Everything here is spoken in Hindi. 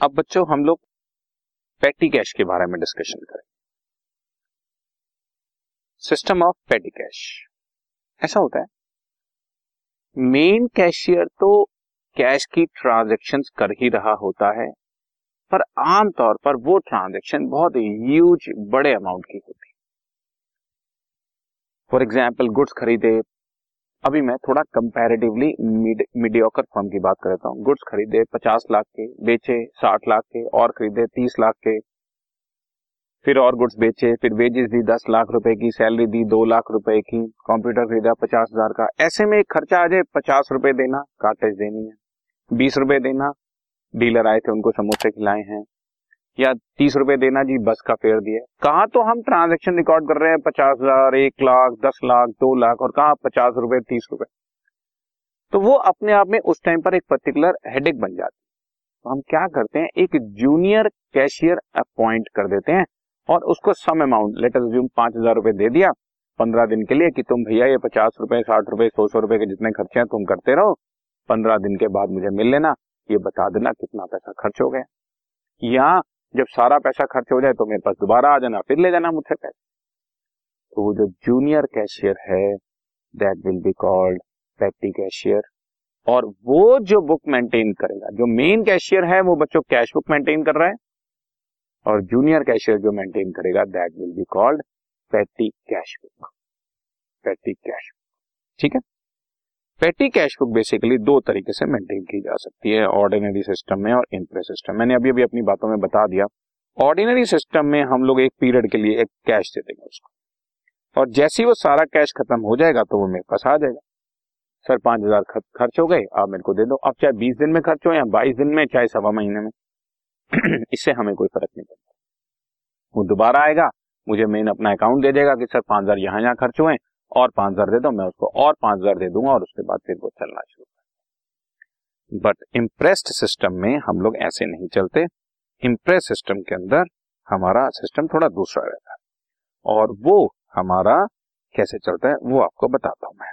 अब बच्चों, हम लोग पेटी कैश के बारे में डिस्कशन करें। सिस्टम ऑफ़ पेटी कैश ऐसा होता है। मेन कैशियर तो कैश की ट्रांजेक्शन कर ही रहा होता है, पर आमतौर पर वो ट्रांजेक्शन बहुत ह्यूज बड़े अमाउंट की होती है। फॉर एग्ज़ाम्पल गुड्स खरीदे अभी मैं थोड़ा कंपैरेटिवली मीडियोकर फर्म की बात करता हूँ। गुड्स खरीदे पचास लाख के, बेचे साठ लाख के, और खरीदे तीस लाख के। फिर और गुड्स बेचे, फिर वेजेस दी दस लाख रुपए की सैलरी दी दो लाख रुपए की कंप्यूटर खरीदा पचास हज़ार का। ऐसे में एक खर्चा आ जाए, पचास रुपए देना कार्टेज देनी है, बीस रुपए देना। डीलर आए थे, उनको समोसे खिलाए हैं। या तीस रुपए देना जी, बस का फेयर दिया कहा तो हम ट्रांजेक्शन रिकॉर्ड कर रहे हैं, पचास हज़ार, एक लाख, दस लाख, दो लाख, और कहा पचास रुपए, तीस रुपए। तो वो अपने आप में उस टाइम पर एक पर्टिकुलर हेडेक बन जाती तो हम क्या करते हैं, एक जूनियर कैशियर अपॉइंट कर देते हैं और उसको सम अमाउंट लेटर पाँच हज़ार रुपए दे दिया पंद्रह दिन के लिए कि तुम भैया ये पचास रुपए, साठ रुपए, सौ सौ रुपए के जितने खर्चे हैं तुम करते रहो। पंद्रह दिन के बाद मुझे मिल लेना, ये बता देना कितना पैसा खर्च हो गया। या जब सारा पैसा खर्च हो जाए तो मेरे पास दोबारा आ जाना, फिर ले जाना मुझसे पैसे। तो वो जो जूनियर कैशियर है that will be called petty cashier और वो जो बुक मेंटेन करेगा, जो मेन कैशियर है, वो बच्चों कैश बुक मेंटेन कर रहा है। और जूनियर कैशियर जो मेंटेन करेगा that will be called petty cash book petty cash book ठीक है? पेटी कैश बुक बेसिकली दो तरीके से मेंटेन की जा सकती है ऑर्डिनरी सिस्टम में और इंप्रेस सिस्टम मैंने अभी अभी अपनी बातों में बता दिया। ऑर्डिनरी सिस्टम में हम लोग एक पीरियड के लिए एक कैश दे देंगे उसको। और जैसे ही वो सारा कैश खत्म हो जाएगा तो वो मेरे पास आ जाएगा। सर, पाँच हज़ार खर्च हो गए, आप मेरे को दे दो। अब चाहे बीस दिन में खर्च हो या बाईस दिन में, चाहे सवा महीने में। इससे हमें कोई फ़र्क नहीं पड़ता। वो दोबारा आएगा, मुझे मेन अपना अकाउंट दे देगा कि सर, पाँच हज़ार यहाँ यहाँ खर्च हुए और पाँच हज़ार दे दो, मैं उसको और पाँच हज़ार दे दूँगा और उसके बाद फिर वो चलना शुरू कर बट इम्प्रेस्ड सिस्टम में हम लोग ऐसे नहीं चलते। इम्प्रेस सिस्टम के अंदर हमारा सिस्टम थोड़ा दूसरा रहता है। और वो हमारा कैसे चलता है, वो आपको बताता हूँ मैं।